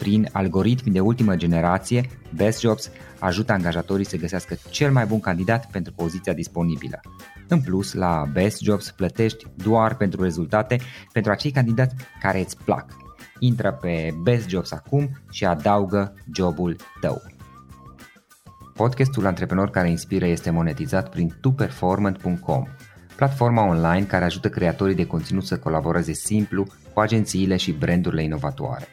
Prin algoritmi de ultimă generație, Best Jobs ajută angajatorii să găsească cel mai bun candidat pentru poziția disponibilă. În plus, la Best Jobs plătești doar pentru rezultate pentru acei candidați care îți plac. Intră pe Best Jobs acum și adaugă jobul tău. Podcastul Antreprenor care inspiră este monetizat prin tuperformant.com, platforma online care ajută creatorii de conținut să colaboreze simplu cu agențiile și brandurile inovatoare.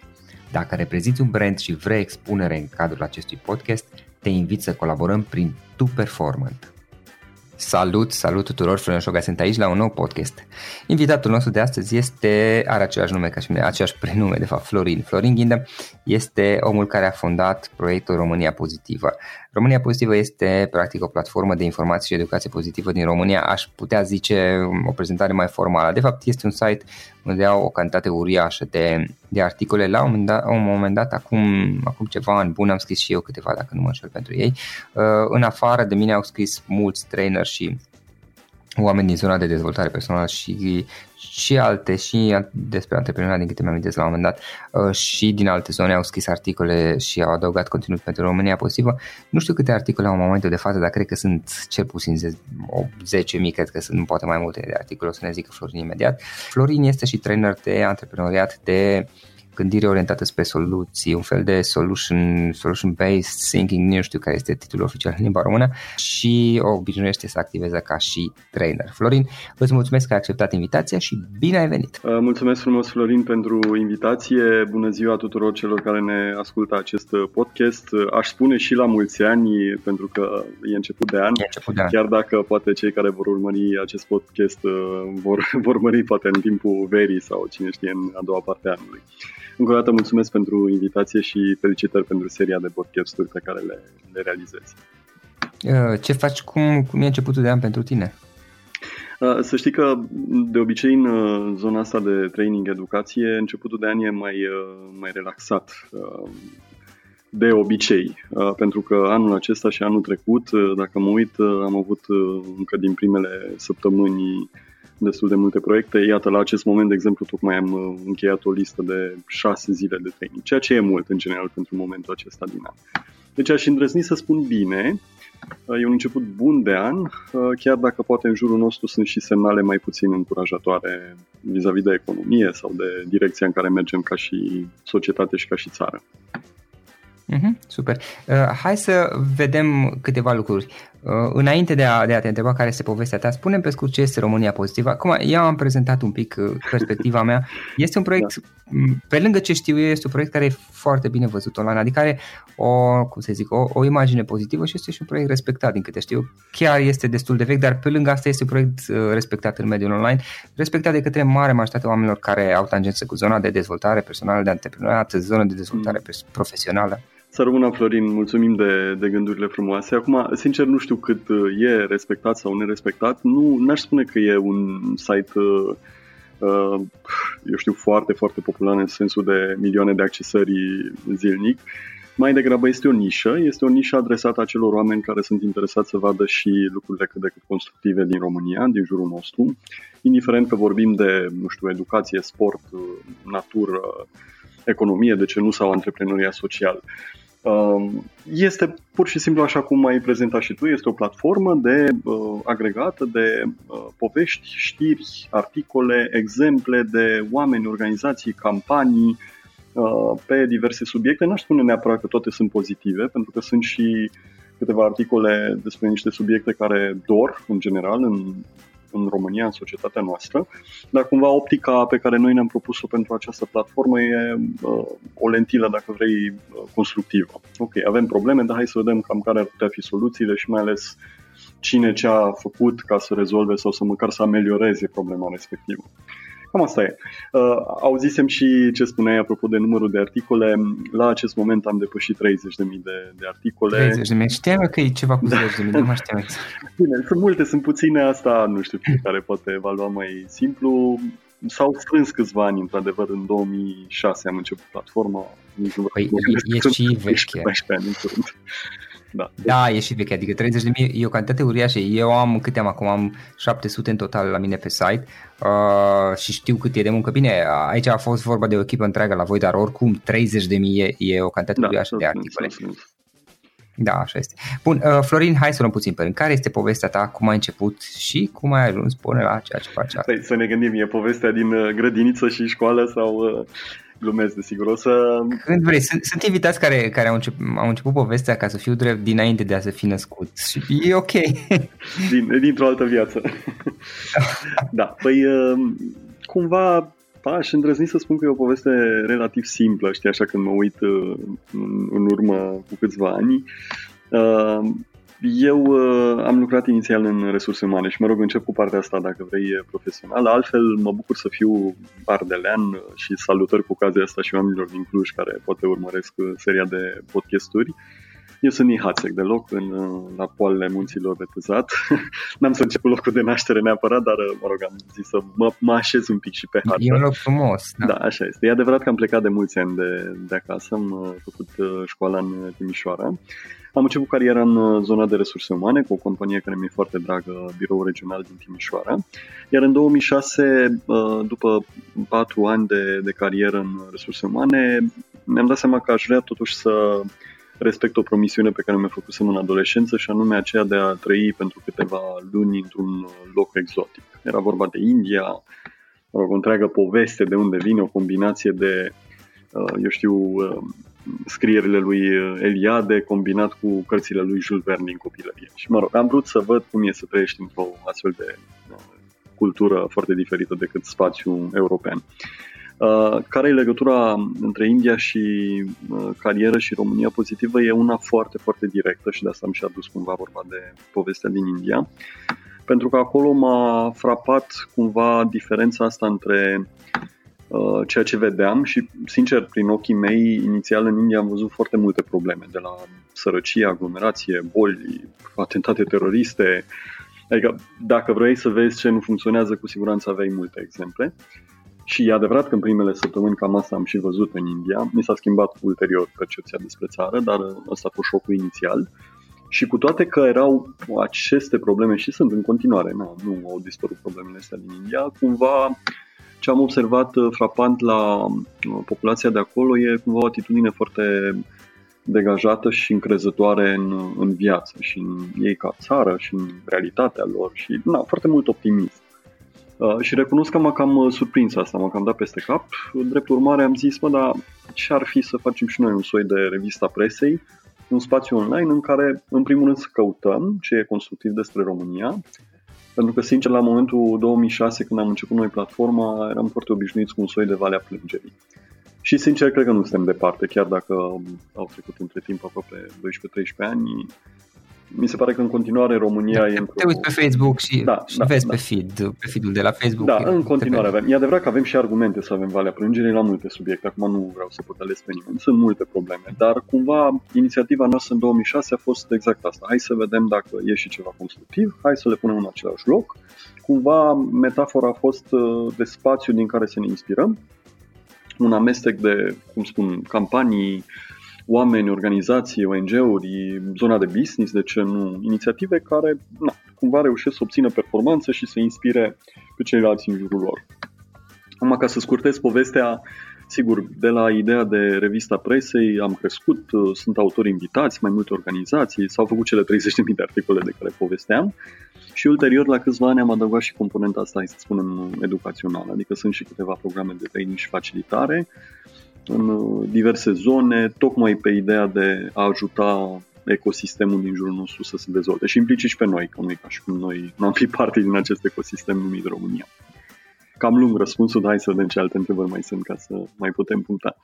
Dacă reprezinți un brand și vrei expunere în cadrul acestui podcast, te invit să colaborăm prin Tu Performant. Salut, salut tuturor, Florin Șoga, sunt aici la un nou podcast. Invitatul nostru de astăzi este, are același nume ca și mine, același prenume, de fapt, Florin. Florin Ghindă este omul care a fondat proiectul România Pozitivă. România Pozitivă este practic o platformă de informații și educație pozitivă din România, aș putea zice o prezentare mai formală. De fapt, este un site unde au o cantitate uriașă de, de articole. La un moment dat, un moment dat acum, acum ceva ani bun, am scris și eu câteva, dacă nu mă înșel pentru ei. Uh, în afară de mine au scris mulți trainer și oameni din zona de dezvoltare personală și, și alte, și despre antreprenoriat, din câte mi-am amintesc la un moment dat, uh, și din alte zone au scris articole și au adăugat conținut pentru România Pozitivă. Nu știu câte articole au în momentul de față, dar cred că sunt cel puțin 10.000, cred că sunt poate mai multe de articole, o să ne zică Florin imediat. Florin este și trainer de antreprenoriat de uh, gândire orientată spre soluții, un fel de solution, solution-based thinking, nu știu care este titlul oficial în limba română, și obișnuiește să activeze ca și trainer. Florin, îți mulțumesc că ai acceptat invitația și bine ai venit! Uh, mulțumesc frumos, Florin, pentru invitație. Bună ziua tuturor celor care ne ascultă acest podcast. Aș spune și la mulți ani, pentru că e început de an, e început de an. chiar dacă poate cei care vor urmări acest podcast uh, vor, vor urmări poate în timpul verii sau cine știe în a doua parte a anului. Încă o dată mulțumesc pentru invitație și felicitări pentru seria de podcasturi pe care le, le realizezi. Uh, ce faci? Cum, cum e începutul de an pentru tine? Uh, să știi că de obicei în uh, zona asta de training, educație, începutul de an e mai, mai relaxat de obicei, pentru că anul acesta și anul trecut, dacă mă uit, am avut încă din primele săptămâni destul de multe proiecte. Iată, la acest moment, de exemplu, tocmai am uh, încheiat o listă de șase zile de training, ceea ce e mult în general pentru momentul acesta din an. Deci aș îndrăzni să spun bine, uh, e un început bun de an, uh, chiar dacă poate în jurul nostru sunt și semnale mai puțin încurajatoare vis-a-vis de economie sau de direcția în care mergem ca și societate și ca și țară. Mm-hmm, super. Uh, hai să vedem câteva lucruri. Uh, înainte de a, de a te întreba care este povestea ta, spune pe scurt ce este România Pozitivă. Acum, eu am prezentat un pic uh, perspectiva mea. Este un proiect, da. pe lângă ce știu eu, este un proiect care e foarte bine văzut online, adică are o, cum să zic, o, o imagine pozitivă și este și un proiect respectat, din câte știu. Chiar este destul de vechi, dar pe lângă asta este un proiect uh, respectat în mediul online, respectat de către mare majoritate oamenilor care au tangență cu zona de dezvoltare personală, de antreprenoriat, zona de dezvoltare mm. profesională. Să rămână, Florin, mulțumim de, de gândurile frumoase. Acum, sincer, nu știu cât uh, e respectat sau nerespectat. Nu n-aș spune că e un site, uh, uh, eu știu, foarte, foarte popular în sensul de milioane de accesări zilnic. Mai degrabă este o nișă, este o nișă adresată acelor oameni care sunt interesați să vadă și lucrurile cât de cât constructive din România, din jurul nostru, indiferent că vorbim de, nu știu, educație, sport, uh, natură, economie, de ce nu, sau antreprenoria social. Um, este pur și simplu așa cum ai prezentat și tu, este o platformă de uh, agregată de uh, povești, știri, articole, exemple de oameni, organizații, campanii uh, pe diverse subiecte. N-aș spune neapărat că toate sunt pozitive, pentru că sunt și câteva articole despre niște subiecte care dor, în general, în în România, în societatea noastră, dar cumva optica pe care noi ne-am propus-o pentru această platformă e uh, o lentilă, dacă vrei, uh, constructivă. Ok, avem probleme, dar hai să vedem cam care ar putea fi soluțiile și mai ales cine ce a făcut ca să rezolve sau să măcar să amelioreze problema respectivă. Cam asta e. Uh, auzisem și ce spuneai apropo de numărul de articole. La acest moment am depășit 30.000 de, de articole. 30.000. Știam că e ceva cu 30.000, da. nu mai știam exact. Bine, sunt multe, sunt puține, asta nu știu care poate evalua mai simplu. S-au strâns câțiva ani, într-adevăr, în 2006 am început platforma. Păi, e, e și veche. ani în curând. Da. da, e și veche, adică 30.000 e o cantitate uriașă. Eu am, câte am acum, am 700 în total la mine pe site uh, și știu cât e de muncă. Bine, aici a fost vorba de o echipă întreagă la voi, dar oricum 30.000 e, e o cantitate da, uriașă de articole. Da, așa este. Bun, uh, Florin, hai să luăm puțin pe rând. Care este povestea ta, cum ai început și cum ai ajuns până la ceea ce faci Păi, să ne gândim, e povestea din uh, grădiniță și școală sau uh, glumesc, desigur. O să... Când vrei. Sunt, sunt invitați care, care au, început, au început povestea, ca să fiu drept, dinainte de a se fi născut. Și e ok. Din, dintr-o altă viață. da, păi cumva aș îndrăzni să spun că e o poveste relativ simplă, știi, așa când mă uit în, în urmă cu câțiva ani. Eu uh, am lucrat inițial în resurse umane și mă rog încep cu partea asta dacă vrei profesională. Altfel mă bucur să fiu ardelean și salutări cu ocazia asta și oamenilor din Cluj care poate urmăresc seria de podcasturi. Eu sunt Nihațec de loc în, la poalele munților de tăzat. N-am să încep locul de naștere neapărat, dar mă rog, am zis să mă, mă așez un pic și pe hartă. E un loc frumos. Da. da, așa este. E adevărat că am plecat de mulți ani de, de acasă, am făcut uh, școala în Timișoara am început cariera în uh, zona de resurse umane cu o companie care mi-e foarte dragă, birou regional din Timișoara. Iar în 2006, uh, după patru ani de, de carieră în resurse umane, mi-am dat seama că aș vrea totuși să respect o promisiune pe care mi-a făcut în adolescență și anume aceea de a trăi pentru câteva luni într-un loc exotic. Era vorba de India, o întreagă poveste de unde vine, o combinație de, uh, eu știu, scrierile lui uh, Eliade combinat cu cărțile lui Jules Verne din copilărie. Și mă rog, am vrut să văd cum e să trăiești într-o astfel de uh, cultură foarte diferită decât spațiul european. Uh, care e legătura între India și uh, carieră și România pozitivă? E una foarte, foarte directă și de asta am și adus cumva vorba de povestea din India. Pentru că acolo m-a frapat cumva diferența asta între Uh, ceea ce vedeam și, sincer, prin ochii mei, inițial în India am văzut foarte multe probleme, de la sărăcie, aglomerație, boli, atentate teroriste. Adică, dacă vrei să vezi ce nu funcționează, cu siguranță aveai multe exemple. Și e adevărat că în primele săptămâni cam asta am și văzut în India. Mi s-a schimbat ulterior percepția despre țară, dar ăsta a fost șocul inițial. Și cu toate că erau aceste probleme și sunt în continuare, na, nu au dispărut problemele astea din India, cumva ce am observat uh, frapant la uh, populația de acolo e cumva o atitudine foarte degajată și încrezătoare în, în viață și în ei ca țară și în realitatea lor și na, foarte mult optimism. Uh, și recunosc că m-a cam uh, surprins asta, m-a cam dat peste cap. Drept urmare am zis, mă, dar ce ar fi să facem și noi un soi de revista presei, un spațiu online în care, în primul rând, să căutăm ce e constructiv despre România, pentru că, sincer, la momentul 2006, când am început noi platforma, eram foarte obișnuiți cu un soi de Valea Plângerii. Și, sincer, cred că nu suntem departe, chiar dacă au trecut între timp aproape 12-13 ani, mi se pare că în continuare România da, e într-o... Te uiți pe Facebook și, da, și da, vezi da. pe feed, pe feed-ul de la Facebook. Da, în continuare avem. E adevărat că avem și argumente să avem Valea Plângerii la multe subiecte. Acum nu vreau să pătălesc pe nimeni. Sunt multe probleme. Dar cumva inițiativa noastră în 2006 a fost exact asta. Hai să vedem dacă e și ceva constructiv. Hai să le punem în același loc. Cumva metafora a fost uh, de spațiu din care să ne inspirăm. Un amestec de, cum spun, campanii, oameni, organizații, ONG-uri, zona de business, de ce nu, inițiative care na, cumva reușesc să obțină performanță și să inspire pe ceilalți în jurul lor. Acum, ca să scurtez povestea, sigur, de la ideea de revista presei am crescut, sunt autori invitați, mai multe organizații, s-au făcut cele 30.000 de articole de care povesteam și ulterior, la câțiva ani, am adăugat și componenta asta, hai să spunem, educațională, adică sunt și câteva programe de training și facilitare în uh, diverse zone, tocmai pe ideea de a ajuta ecosistemul din jurul nostru să se dezvolte și implice și pe noi, că nu e ca și cum noi nu am fi parte din acest ecosistem numit România. Cam lung răspunsul, dar hai să vedem ce alte întrebări mai sunt ca să mai putem puncta.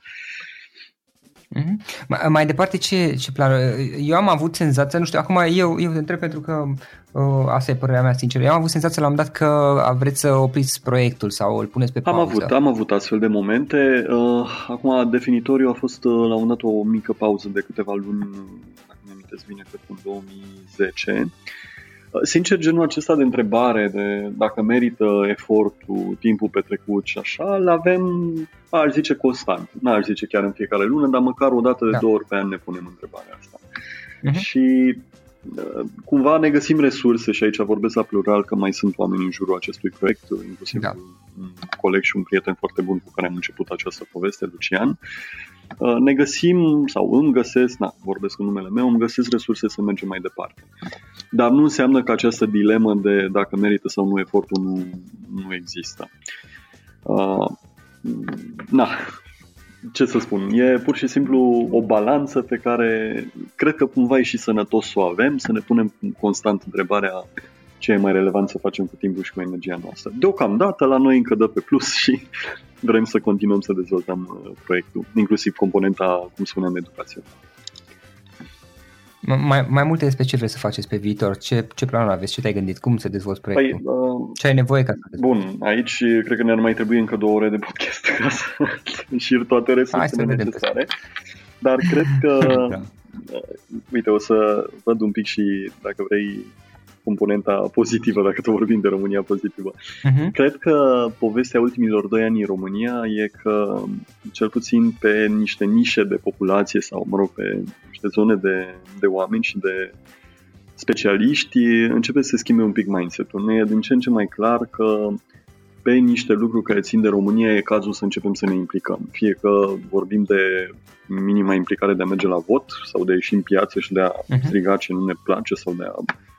Mm-hmm. Mai, mai departe, ce, ce plan? Eu am avut senzația, nu știu, acum eu, eu te întreb pentru că uh, asta e părerea mea sinceră. Eu am avut senzația la un dat că vreți să opriți proiectul sau îl puneți pe pauză. Am avut, am avut astfel de momente. Uh, acum, definitoriu a fost uh, la un dat o mică pauză de câteva luni, dacă mi amintesc bine, cred că în 2010. Sincer, genul acesta de întrebare de dacă merită efortul, timpul petrecut și așa, îl avem, aș zice, constant. Nu aș zice chiar în fiecare lună, dar măcar o dată de da. două ori pe an ne punem întrebarea asta. Uh-huh. Și uh, cumva ne găsim resurse și aici vorbesc la plural că mai sunt oameni în jurul acestui proiect, inclusiv da. un coleg și un prieten foarte bun cu care am început această poveste, Lucian. Uh, ne găsim sau îmi găsesc, na, vorbesc în numele meu, îmi găsesc resurse să mergem mai departe. Dar nu înseamnă că această dilemă de dacă merită sau nu efortul nu, nu există. Uh, na, ce să spun, e pur și simplu o balanță pe care cred că cumva e și sănătos să o avem, să ne punem constant întrebarea ce e mai relevant să facem cu timpul și cu energia noastră. Deocamdată la noi încă dă pe plus și vrem să continuăm să dezvoltăm uh, proiectul, inclusiv componenta, cum spuneam, educațională. Mai, mai multe despre ce vreți să faceți pe viitor? Ce, ce planuri aveți? Ce te-ai gândit? Cum să dezvolți proiectul? Păi, uh, ce ai nevoie ca să dezvolți? Bun, aici cred că ne-ar mai trebui încă două ore de podcast ca să înșir toate resursele necesare. Dar cred că, da. Uh, uite, o să văd un pic și, dacă vrei, componenta pozitivă, dacă tot vorbim de România pozitivă. Uh-huh. Cred că povestea ultimilor doi ani în România e că, cel puțin pe niște nișe de populație sau, mă rog, pe niște zone de, de oameni și de specialiști, începe să se schimbe un pic mindset-ul. Ne e din ce în ce mai clar că pe niște lucruri care țin de România e cazul să începem să ne implicăm. Fie că vorbim de minima implicare de a merge la vot sau de a ieși în piață și de a uh-huh. striga ce nu ne place sau de a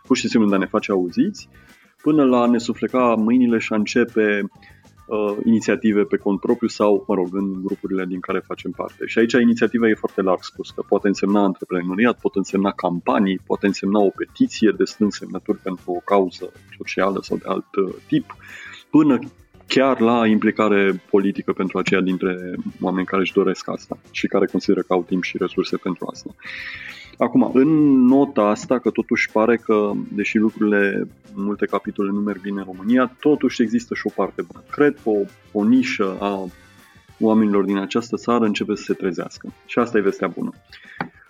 pur și simplu de a ne face auziți, până la a ne sufleca mâinile și a începe uh, inițiative pe cont propriu sau, mă rog, în grupurile din care facem parte. Și aici inițiativa e foarte larg spus, că poate însemna antreprenoriat, poate însemna campanii, poate însemna o petiție de strâns semnături pentru o cauză socială sau de alt uh, tip, până chiar la implicare politică pentru aceia dintre oameni care își doresc asta și care consideră că au timp și resurse pentru asta. Acum, în nota asta, că totuși pare că, deși lucrurile în multe capitole nu merg bine în România, totuși există și o parte bună. Cred că o, o nișă a oamenilor din această țară începe să se trezească. Și asta e vestea bună.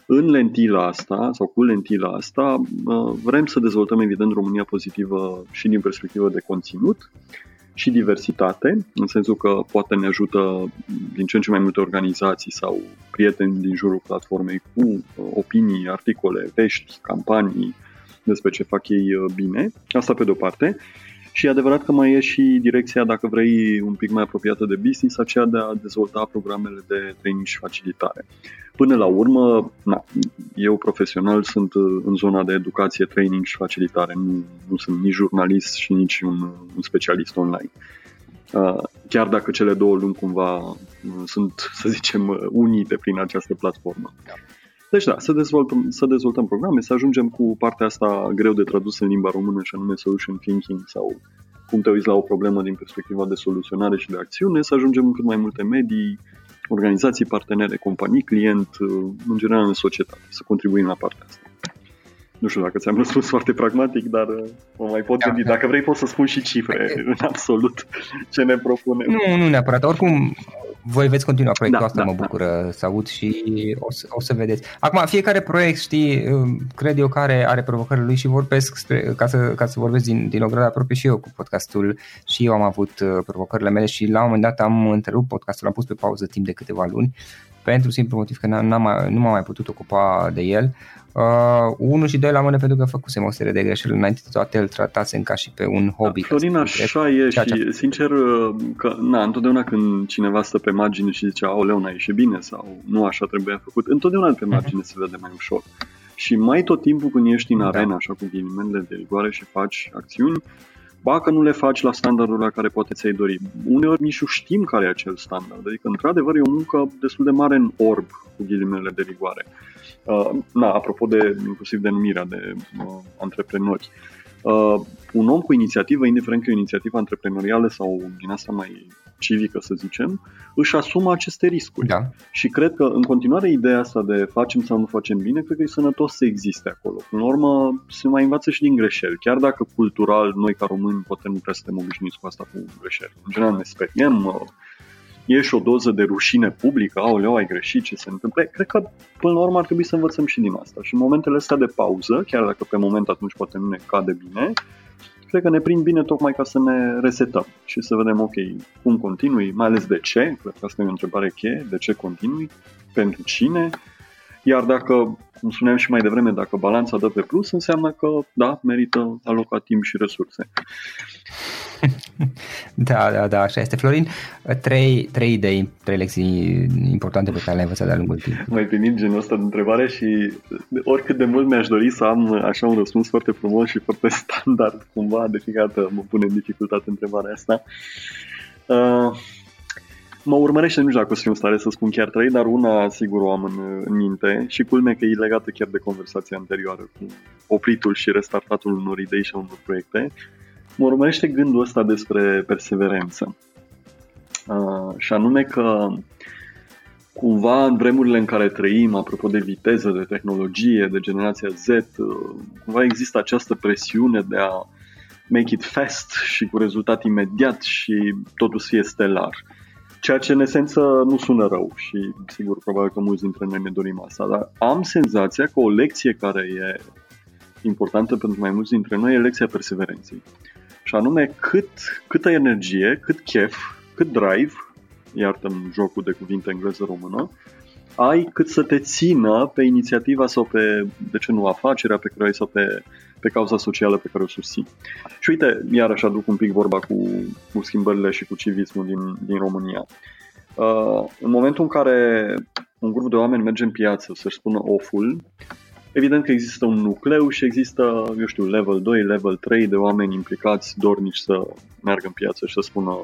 În lentila asta, sau cu lentila asta, vrem să dezvoltăm evident România pozitivă și din perspectivă de conținut, și diversitate, în sensul că poate ne ajută din ce în ce mai multe organizații sau prieteni din jurul platformei cu uh, opinii, articole, vești, campanii despre ce fac ei uh, bine. Asta pe de-o parte. Și e adevărat că mai e și direcția, dacă vrei, un pic mai apropiată de business, aceea de a dezvolta programele de training și facilitare. Până la urmă, na, eu profesional sunt uh, în zona de educație, training și facilitare. Nu, nu sunt nici jurnalist și nici un, un specialist online. Uh, chiar dacă cele două luni cumva uh, sunt, să zicem, unite prin această platformă. Deci da, să dezvoltăm, să dezvoltăm programe, să ajungem cu partea asta greu de tradus în limba română și anume solution thinking sau cum te uiți la o problemă din perspectiva de soluționare și de acțiune, să ajungem în cât mai multe medii, organizații partenere, companii, client, în general în societate, să contribuim la partea asta. Nu știu dacă ți-am răspuns foarte pragmatic, dar uh, mă mai pot da, gândi. Da. Dacă vrei pot să spun și cifre în absolut ce ne propunem. Nu, nu neapărat. Oricum, voi veți continua proiectul da, asta, da, mă da. bucură da. să aud și o să, o să vedeți. Acum, fiecare proiect, știi, um, cred eu că are, are provocările lui și vorbesc, spre, ca, să, ca să vorbesc din, din o gradă aproape și eu cu podcastul și eu am avut uh, provocările mele și la un moment dat am întrerupt podcastul, am pus pe pauză timp de câteva luni pentru simplu motiv că n-am, mai, nu m-am mai putut ocupa de el. Uh, unul și doi la mână pentru că făcusem o serie de greșeli înainte de toate îl tratasem ca și pe un hobby. Da, Florin, așa e și ce... sincer că na, întotdeauna când cineva stă pe margine și zice aoleu, n-a ieșit bine sau nu așa trebuia făcut, întotdeauna pe margine uh-huh. se vede mai ușor. Și mai tot timpul când ești în da. arena, așa cu ghilimele de rigoare și faci acțiuni, ba că nu le faci la standardul la care poate ți-ai dori. Uneori nici nu știm care e acel standard. Adică, într-adevăr, e o muncă destul de mare în orb, cu ghilimele de rigoare. Uh, na, apropo de inclusiv denumirea de uh, antreprenori. Uh, un om cu inițiativă, indiferent că e o inițiativă antreprenorială sau din asta mai civică, să zicem, își asumă aceste riscuri. Da. Și cred că, în continuare, ideea asta de facem sau nu facem bine, cred că e sănătos să existe acolo. În urmă, se mai învață și din greșeli. Chiar dacă cultural, noi ca români, poate nu prea suntem obișnuiți cu asta cu greșeli. În general ne speriem, e și o doză de rușine publică, aoleu, ai greșit, ce se întâmplă. Cred că, până la urmă, ar trebui să învățăm și din asta. Și în momentele astea de pauză, chiar dacă pe moment atunci poate nu ne cade bine, cred că ne prind bine tocmai ca să ne resetăm și să vedem, ok, cum continui, mai ales de ce, cred că asta e o întrebare cheie, de ce continui, pentru cine, iar dacă, cum spuneam și mai devreme, dacă balanța dă pe plus, înseamnă că, da, merită alocat timp și resurse. Da, da, da, așa este. Florin, trei, trei idei, trei lecții importante pe care le-ai învățat de-a lungul timpului. Mai primit genul ăsta de întrebare și oricât de mult mi-aș dori să am așa un răspuns foarte frumos și foarte standard, cumva, de fiecare dată mă pune în dificultate întrebarea asta. Uh, mă urmărește, nu știu dacă o să fiu în stare să spun chiar trei, dar una sigur o am în, în minte și culme că e legată chiar de conversația anterioară cu opritul și restartatul unor idei și unor proiecte. Mă urmărește gândul ăsta despre perseverență. Uh, și anume că cumva în vremurile în care trăim, apropo de viteză, de tehnologie, de generația Z, uh, cumva există această presiune de a make it fast și cu rezultat imediat și totul să fie stelar. Ceea ce în esență nu sună rău și sigur probabil că mulți dintre noi ne dorim asta, dar am senzația că o lecție care e importantă pentru mai mulți dintre noi e lecția perseverenței. Și anume cât, câtă energie, cât chef, cât drive, iartă-mi jocul de cuvinte engleză-română, ai cât să te țină pe inițiativa sau pe, de ce nu, afacerea pe care ai sau pe, pe cauza socială pe care o susții. Și uite, iarăși aduc un pic vorba cu, cu schimbările și cu civismul din, din România. Uh, în momentul în care un grup de oameni merge în piață să-și spună oful, Evident că există un nucleu și există, eu știu, level 2, level 3 de oameni implicați, dornici să meargă în piață și să spună,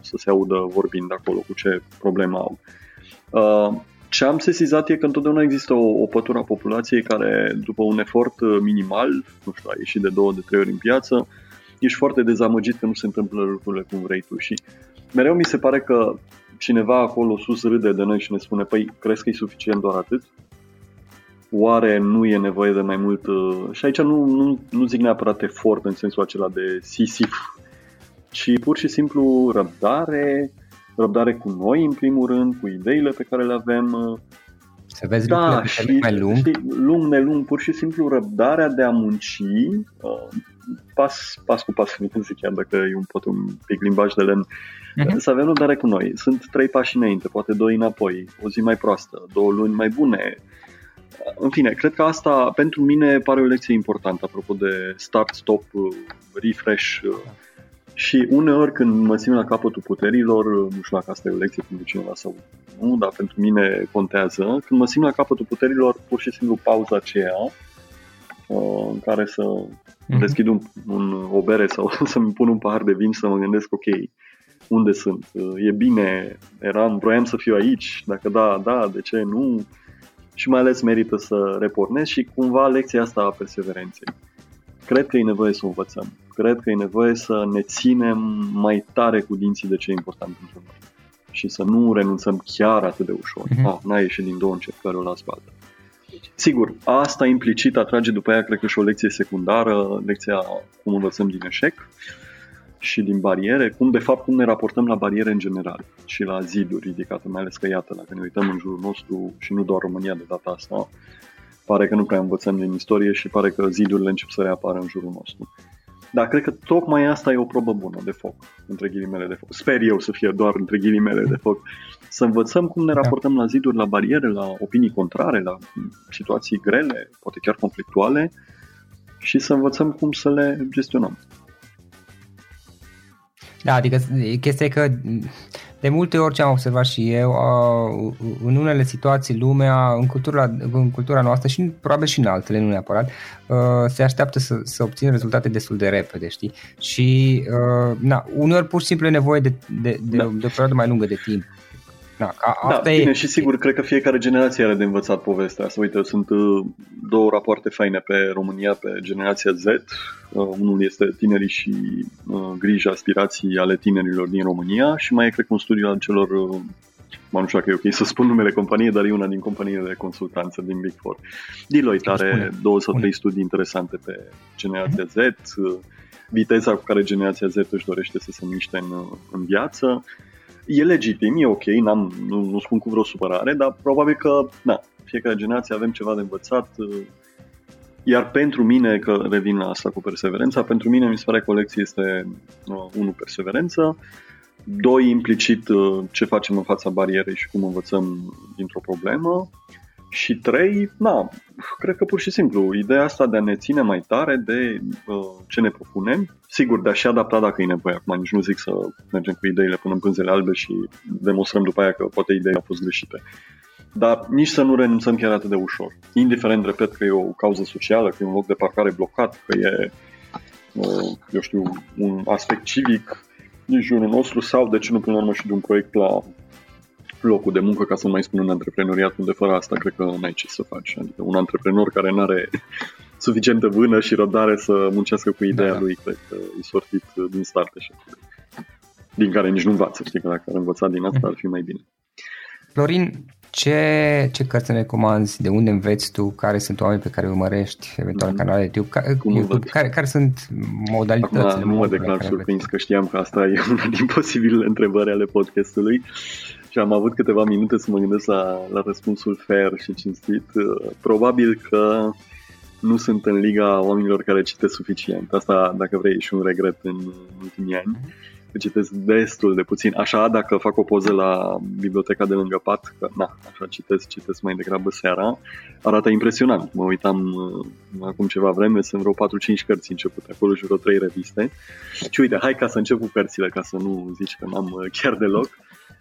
să se audă vorbind acolo cu ce problemă au. Uh, ce am sesizat e că întotdeauna există o, o pătură a populației care, după un efort minimal, nu știu, a ieșit de două, de trei ori în piață, ești foarte dezamăgit că nu se întâmplă lucrurile cum vrei tu și mereu mi se pare că cineva acolo sus râde de noi și ne spune, păi, crezi că e suficient doar atât? oare nu e nevoie de mai mult... Uh, și aici nu, nu, nu zic neapărat efort în sensul acela de sisif, ci pur și simplu răbdare, răbdare cu noi în primul rând, cu ideile pe care le avem, uh, Să vezi da, și, mai lung. Și lung, nelung, pur și simplu răbdarea de a munci uh, pas, pas cu pas, nu zic chiar dacă e un, poate un pic limbaj de lemn, uh-huh. să avem răbdare cu noi. Sunt trei pași înainte, poate doi înapoi, o zi mai proastă, două luni mai bune. În fine, cred că asta pentru mine pare o lecție importantă, apropo de start, stop, refresh, și uneori când mă simt la capătul puterilor, nu știu dacă asta e o lecție pentru cineva sau nu, dar pentru mine contează, când mă simt la capătul puterilor, pur și simplu pauza aceea uh, în care să mm-hmm. deschid un, un, o bere sau să-mi pun un pahar de vin și să mă gândesc, ok, unde sunt? Uh, e bine, eram, vroiam să fiu aici, dacă da, da, de ce nu? Și mai ales merită să repornesc și cumva lecția asta a perseverenței. Cred că e nevoie să o învățăm. Cred că e nevoie să ne ținem mai tare cu dinții de ce e important pentru noi. Și să nu renunțăm chiar atât de ușor. Uh-huh. Ah, n-a ieșit din două încercări, o las pe alta. Sigur, asta implicit atrage după aia, cred că și o lecție secundară, lecția cum învățăm din eșec și din bariere, cum de fapt cum ne raportăm la bariere în general și la ziduri ridicate, mai ales că iată, dacă ne uităm în jurul nostru și nu doar România de data asta, pare că nu prea învățăm din istorie și pare că zidurile încep să reapară în jurul nostru. Dar cred că tocmai asta e o probă bună de foc, între ghilimele de foc. Sper eu să fie doar între ghilimele de foc. Să învățăm cum ne da. raportăm la ziduri, la bariere, la opinii contrare, la situații grele, poate chiar conflictuale și să învățăm cum să le gestionăm. Da, adică chestia e că de multe ori ce am observat și eu, în unele situații lumea, în cultura, în cultura noastră și probabil și în altele, nu neapărat, se așteaptă să, să obțină rezultate destul de repede, știi? Și na, uneori pur și simplu e nevoie de, de, de, da. de o perioadă mai lungă de timp. Da, ca da, asta bine, e... și sigur, cred că fiecare generație are de învățat povestea asta. Uite, sunt uh, două rapoarte faine pe România, pe generația Z. Uh, unul este tinerii și uh, grija, aspirații ale tinerilor din România și mai e, cred că, un studiu al celor mă nu știu că e ok să spun numele companiei, dar e una din companiile de consultanță din Big Four. Deloitte are două sau trei studii interesante pe generația Z, viteza cu care generația Z își dorește să se miște în, în viață, e legitim, e ok, n-am, nu, nu spun cu vreo supărare, dar probabil că, na, fiecare generație avem ceva de învățat, uh, iar pentru mine, că revin la asta cu perseverența, pentru mine mi se pare că o lecție este, uh, unul, perseverență, doi, implicit uh, ce facem în fața barierei și cum învățăm dintr-o problemă, și trei, na, cred că pur și simplu, ideea asta de a ne ține mai tare de uh, ce ne propunem, sigur, de a și adapta dacă e nevoie. Acum nici nu zic să mergem cu ideile până în pânzele albe și demonstrăm după aia că poate ideile au fost greșite. Dar nici să nu renunțăm chiar atât de ușor. Indiferent, repet, că e o cauză socială, că e un loc de parcare blocat, că e, uh, eu știu, un aspect civic din jurul nostru sau, de ce nu, până la urmă, și de un proiect la locul de muncă, ca să nu mai spun un antreprenoriat, unde fără asta cred că n-ai ce să faci. Adică un antreprenor care nu are suficientă vână și răbdare să muncească cu ideea da. lui, cred că e sortit din start așa. Din care nici nu învață, știi că dacă ar învăța din asta ar fi mai bine. Florin, ce, ce cărți ne recomanzi? De unde înveți tu? Care sunt oameni pe care îi urmărești? Eventual mm. canale de YouTube? Ca, YouTube care, care sunt modalitățile? Acum nu mă declar surprins că știam că asta e una din posibilele întrebări ale podcastului și am avut câteva minute să mă gândesc la, la răspunsul fair și cinstit. Probabil că nu sunt în liga oamenilor care citesc suficient. Asta, dacă vrei, e și un regret în ultimii ani. Că citesc destul de puțin. Așa, dacă fac o poză la biblioteca de lângă pat, că na, așa citesc, citesc mai degrabă seara, arată impresionant. Mă uitam uh, acum ceva vreme, sunt vreo 4-5 cărți începute acolo și vreo 3 reviste. Și uite, hai ca să încep cu cărțile, ca să nu zici că n-am uh, chiar deloc.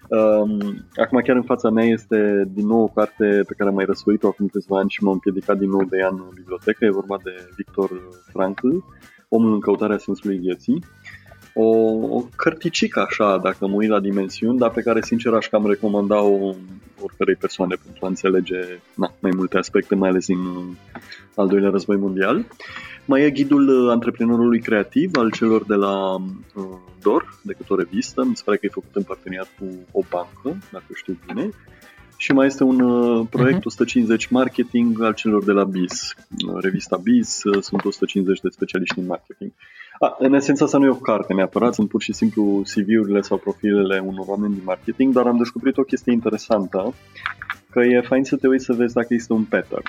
Um, acum chiar în fața mea este din nou o carte pe care am mai răsfoit-o acum câțiva ani și m-am împiedicat din nou de ea în bibliotecă. E vorba de Victor Frankl, Omul în căutarea sensului vieții. O, o cărticică așa, dacă mă uit la dimensiuni, dar pe care sincer aș cam recomanda-o oricărei persoane pentru a înțelege na, mai multe aspecte, mai ales din al doilea război mondial. Mai e ghidul antreprenorului creativ al celor de la uh, DOR, decât o revistă, mi se pare că e făcut în parteneriat cu o bancă, dacă știu bine. Și mai este un uh, proiect uh-huh. 150 marketing al celor de la BIS. Uh, revista BIS uh, sunt 150 de specialiști în marketing. A, în esență asta nu e o carte neapărat, sunt pur și simplu CV-urile sau profilele unor oameni din marketing, dar am descoperit o chestie interesantă că e fain să te uiți să vezi dacă este un pattern,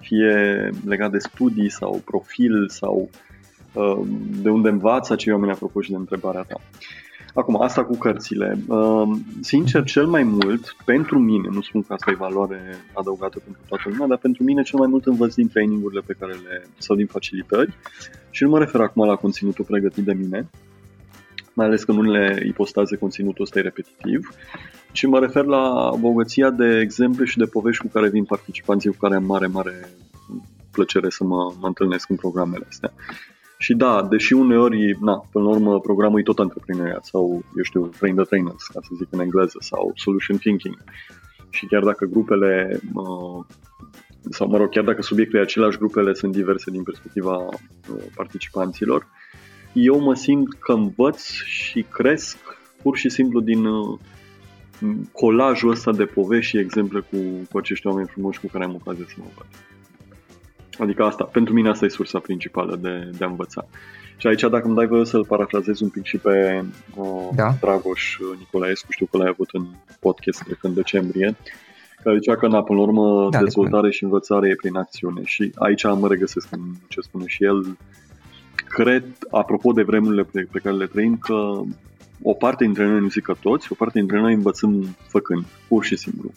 fie legat de studii sau profil sau uh, de unde învață acei oameni apropo și de întrebarea ta. Acum, asta cu cărțile. Uh, sincer, cel mai mult, pentru mine, nu spun că asta e valoare adăugată pentru toată lumea, dar pentru mine cel mai mult învăț din trainingurile pe care le, sau din facilitări și nu mă refer acum la conținutul pregătit de mine, mai ales că în unele ipostaze conținutul ăsta e repetitiv, ci mă refer la bogăția de exemple și de povești cu care vin participanții cu care am mare, mare plăcere să mă, mă întâlnesc în programele astea. Și da, deși uneori, na, până la urmă, programul e tot antreprenoriat sau, eu știu, train the trainers, ca să zic în engleză, sau solution thinking. Și chiar dacă grupele, sau mă rog, chiar dacă subiectul e același, grupele sunt diverse din perspectiva participanților, eu mă simt că învăț și cresc pur și simplu din colajul ăsta de povești și exemple cu, cu acești oameni frumoși cu care am ocazia să mă văd. Adică asta, pentru mine asta e sursa principală de, de a învăța. Și aici, dacă îmi dai voie să-l parafrazez un pic și pe uh, da. Dragoș Nicolaescu, știu că l-ai avut în podcast, cred că în decembrie, care zicea că, na, până la urmă, da, dezvoltare și învățare e prin acțiune. Și aici mă regăsesc în ce spune și el. Cred, apropo de vremurile pe, pe care le trăim, că o parte dintre noi, nu zic că toți, o parte dintre noi învățăm făcând, pur și simplu.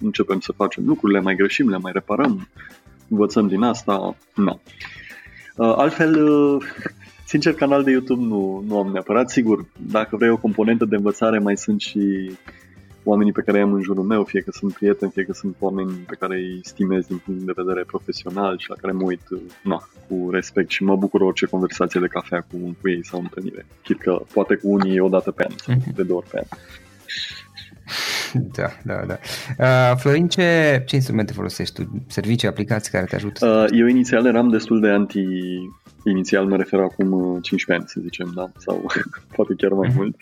Începem să facem lucrurile, mai greșim, le mai reparăm, învățăm din asta, nu. Uh, altfel, uh, sincer, canal de YouTube nu, nu am neapărat. Sigur, dacă vrei o componentă de învățare, mai sunt și oamenii pe care i-am în jurul meu, fie că sunt prieteni, fie că sunt oameni pe care îi stimez din punct de vedere profesional și la care mă uit uh, na, cu respect și mă bucur orice conversație de cafea cu, cu ei sau întâlnire. Chit că poate cu unii o dată pe an sau mhm. de două ori pe an. Da, da, da. Uh, Florin, ce, ce instrumente folosești tu? Servicii, aplicații care te ajută? Uh, eu inițial eram destul de anti... Inițial mă refer acum 15 uh, ani, să zicem, da? Sau poate chiar mai uh-huh. mult.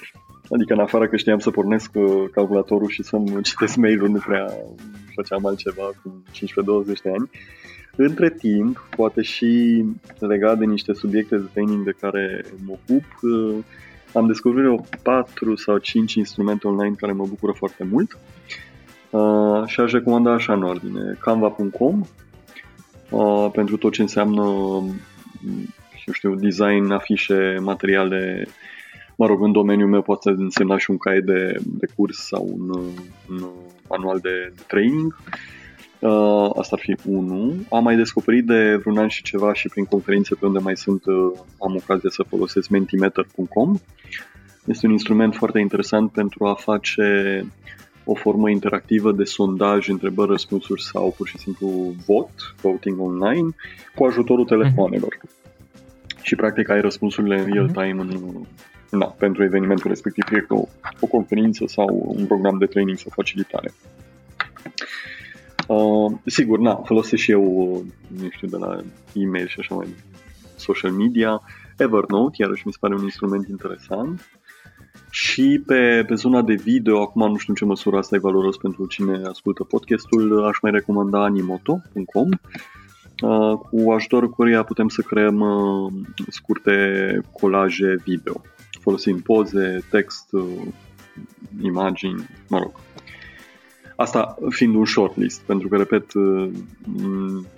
Adică în afară că știam să pornesc uh, calculatorul și să-mi citesc mail-ul, nu prea făceam altceva cu 15-20 de ani. Între timp, poate și legat de niște subiecte de training de care mă ocup, uh, am descoperit o 4 sau 5 instrumente online care mă bucură foarte mult uh, și aș recomanda așa în ordine. Canva.com uh, pentru tot ce înseamnă eu știu, design, afișe, materiale, mă rog, în domeniul meu poate însemna și un caiet de, de curs sau un, un manual de, de training. Uh, asta ar fi unul. Am mai descoperit de vreun an și ceva și prin conferințe pe unde mai sunt, uh, am ocazia să folosesc mentimeter.com. Este un instrument foarte interesant pentru a face o formă interactivă de sondaj, întrebări, răspunsuri sau pur și simplu vot, voting online, cu ajutorul telefonelor. Mm-hmm. Și practic ai răspunsurile în real time în, na, pentru evenimentul respectiv, fie că o, o conferință sau un program de training sau facilitare. Uh, sigur, na, folosesc și eu, nu știu, de la e-mail și așa mai social media. Evernote, iarăși mi se pare un instrument interesant. Și pe, pe zona de video, acum nu știu în ce măsură asta e valoros pentru cine ascultă podcastul, aș mai recomanda animoto.com uh, cu ajutorul căruia putem să creăm uh, scurte colaje video, folosind poze, text, uh, imagini, mă rog, Asta fiind un shortlist, pentru că, repet,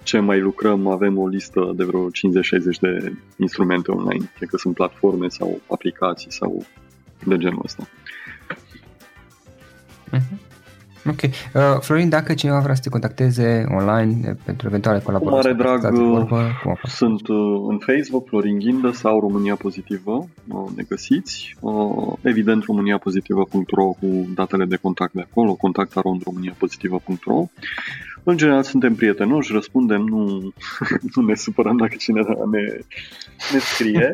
ce mai lucrăm, avem o listă de vreo 50-60 de instrumente online, fie că sunt platforme sau aplicații sau de genul ăsta. Uh-huh. Ok. Uh, Florin, dacă cineva vrea să te contacteze online pentru eventuale colaborări, cu mare drag, vorbă, sunt uh, în Facebook, Florin Ghindă sau România Pozitivă, uh, ne găsiți. Uh, evident, româniapozitivă.ro cu datele de contact de acolo, contactarondromaniapozitivă.ro în general suntem prietenoși, răspundem, nu, nu ne supărăm dacă cineva ne, ne scrie.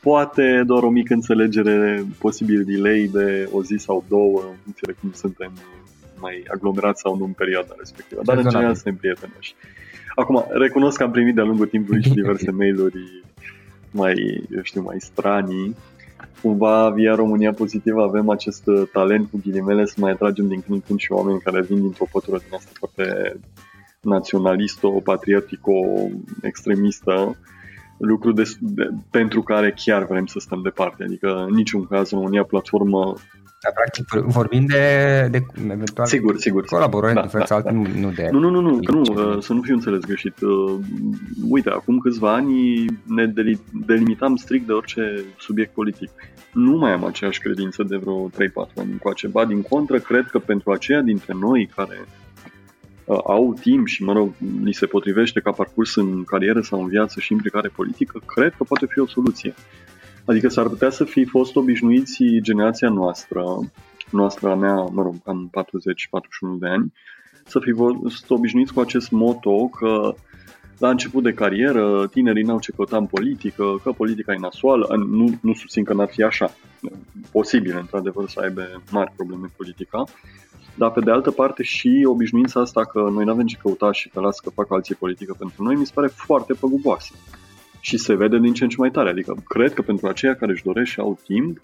Poate doar o mică înțelegere, posibil delay de o zi sau două, înțeleg cum suntem mai aglomerați sau nu în perioada respectivă. Dar în general suntem prietenoși. Acum, recunosc că am primit de-a lungul timpului și diverse mail-uri mai, eu știu, mai stranii. Cumva, via România Pozitivă avem acest uh, talent cu ghilimele să mai atragem din când în când și oameni care vin dintr-o pătură din asta foarte naționalistă, patriotico, extremistă, lucru de, de, pentru care chiar vrem să stăm departe. Adică în niciun caz România Platformă Dar, practic, vorbim de, de eventual sigur, sigur, colaborări da, diferență da, da. nu, nu de... Nu, nu, nu, nu, nu uh, să nu fiu înțeles greșit. Uh, uite, acum câțiva ani ne delimitam strict de orice subiect politic. Nu mai am aceeași credință de vreo 3-4 ani încoace. Ba, din contră, cred că pentru aceia dintre noi care uh, au timp și, mă rog, li se potrivește ca parcurs în carieră sau în viață și implicare politică, cred că poate fi o soluție. Adică s-ar putea să fi fost obișnuiți generația noastră, noastră a mea, mă rog, am 40-41 de ani, să fi fost obișnuiți cu acest moto că la început de carieră tinerii n-au ce căuta în politică, că politica e nasoală. Nu, nu susțin că n-ar fi așa. Posibil, într-adevăr, să aibă mari probleme politica. Dar, pe de altă parte, și obișnuința asta că noi nu avem ce căuta și că las că fac alții politică pentru noi, mi se pare foarte păguboasă și se vede din ce în ce mai tare. Adică cred că pentru aceia care își doresc și au timp,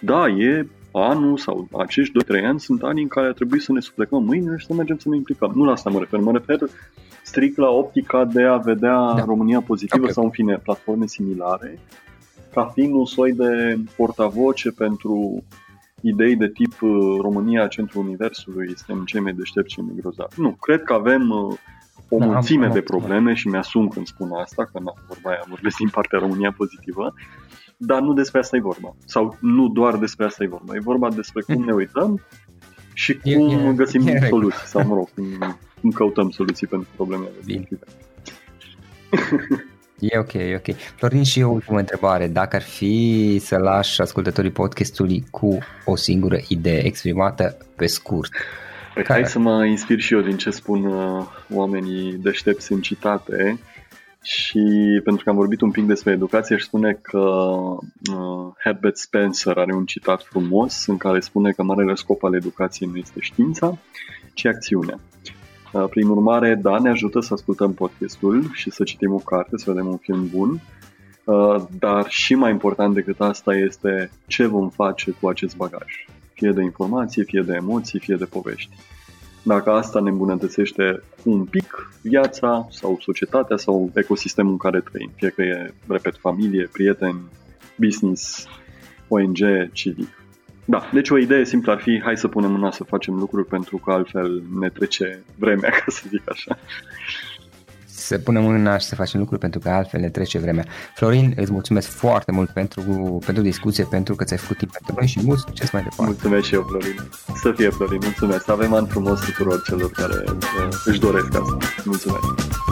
da, e anul sau acești 2-3 ani sunt ani în care ar trebui să ne suplecăm mâine și să mergem să ne implicăm. Nu la asta mă refer, mă refer strict la optica de a vedea da. România pozitivă okay. sau în fine platforme similare ca fiind un soi de portavoce pentru idei de tip uh, România, centrul universului, suntem cei mai deștepți, cei mai grozavi. Nu, cred că avem uh, o da, mulțime am, de probleme și mi-asum când spun asta, că na, vorba aia vorbesc din partea România pozitivă, dar nu despre asta e vorba. Sau nu doar despre asta e vorba. E vorba despre cum ne uităm și cum e, e, găsim e soluții. Sau, mă rog, cum, cum căutăm soluții pentru problemele respective. E ok, e ok. Florin, și eu ultimă întrebare. Dacă ar fi să lași ascultătorii podcastului cu o singură idee exprimată pe scurt, Păi Care? hai să mă inspir și eu din ce spun uh, oamenii deștepți în citate și pentru că am vorbit un pic despre educație, aș spune că uh, Herbert Spencer are un citat frumos în care spune că marele scop al educației nu este știința, ci acțiunea. Uh, prin urmare, da, ne ajută să ascultăm podcastul și să citim o carte, să vedem un film bun, uh, dar și mai important decât asta este ce vom face cu acest bagaj fie de informație, fie de emoții, fie de povești. Dacă asta ne îmbunătățește un pic viața sau societatea sau ecosistemul în care trăim, fie că e, repet, familie, prieteni, business, ONG, civic. Da, deci o idee simplă ar fi hai să punem mâna să facem lucruri pentru că altfel ne trece vremea, ca să zic așa să punem mâna și să facem lucruri pentru că altfel ne trece vremea. Florin, îți mulțumesc foarte mult pentru, pentru discuție, pentru că ți-ai făcut timp pentru noi și mult succes mai departe. Mulțumesc și eu, Florin. Să fie, Florin, mulțumesc. Să avem an frumos tuturor celor care uh, își doresc asta. Mulțumesc.